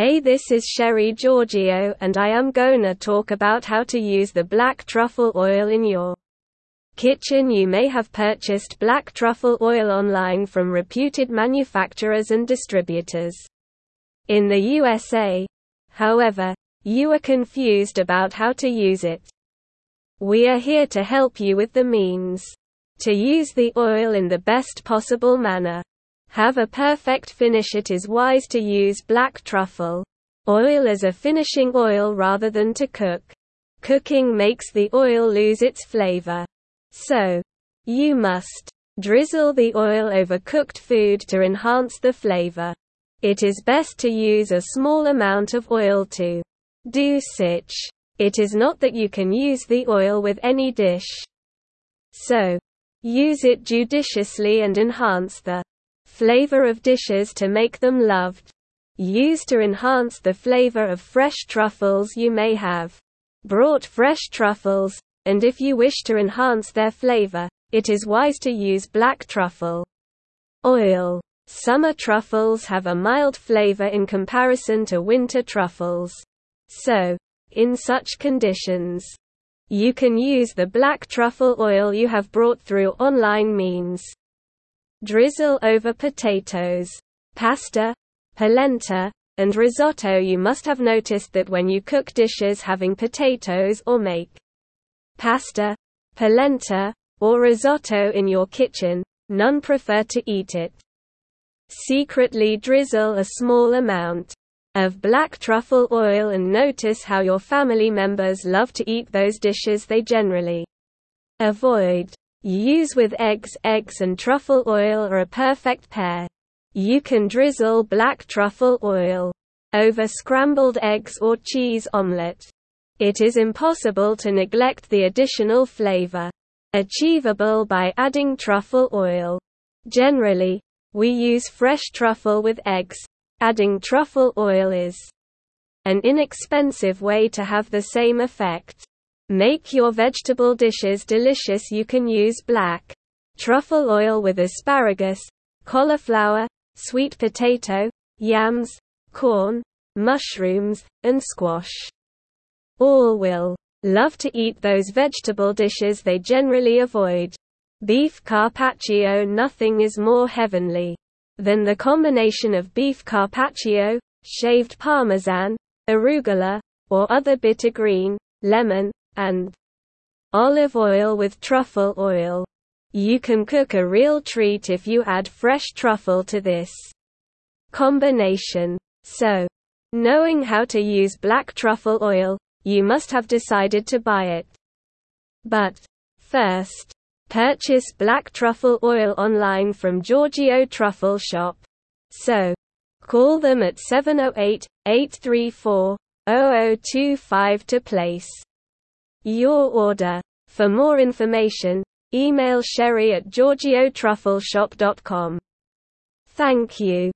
Hey this is Sherry Giorgio and I am gonna talk about how to use the black truffle oil in your kitchen You may have purchased black truffle oil online from reputed manufacturers and distributors. In the USA, however, you are confused about how to use it. We are here to help you with the means to use the oil in the best possible manner have a perfect finish it is wise to use black truffle oil as a finishing oil rather than to cook. Cooking makes the oil lose its flavor. So, you must drizzle the oil over cooked food to enhance the flavor. It is best to use a small amount of oil to do such. It is not that you can use the oil with any dish. So, use it judiciously and enhance the Flavor of dishes to make them loved. Use to enhance the flavor of fresh truffles you may have brought fresh truffles, and if you wish to enhance their flavor, it is wise to use black truffle oil. Summer truffles have a mild flavor in comparison to winter truffles. So, in such conditions, you can use the black truffle oil you have brought through online means. Drizzle over potatoes, pasta, polenta, and risotto You must have noticed that when you cook dishes having potatoes or make pasta, polenta, or risotto in your kitchen, none prefer to eat it. Secretly drizzle a small amount of black truffle oil and notice how your family members love to eat those dishes they generally avoid. Use with eggs Eggs and truffle oil are a perfect pair. You can drizzle black truffle oil over scrambled eggs or cheese omelette. It is impossible to neglect the additional flavor achievable by adding truffle oil. Generally, we use fresh truffle with eggs. Adding truffle oil is an inexpensive way to have the same effect. Make your vegetable dishes delicious you can use black truffle oil with asparagus, cauliflower, sweet potato, yams, corn, mushrooms, and squash. All will love to eat those vegetable dishes they generally avoid. Beef carpaccio Nothing is more heavenly than the combination of beef carpaccio, shaved parmesan, arugula, or other bitter green, lemon, and olive oil with truffle oil. You can cook a real treat if you add fresh truffle to this combination. So, knowing how to use black truffle oil, you must have decided to buy it. But, first, purchase black truffle oil online from Giorgio Truffle Shop. So, call them at 708 834 0025 to place your order. For more information, email sherry at giorgiotruffleshop.com. Thank you.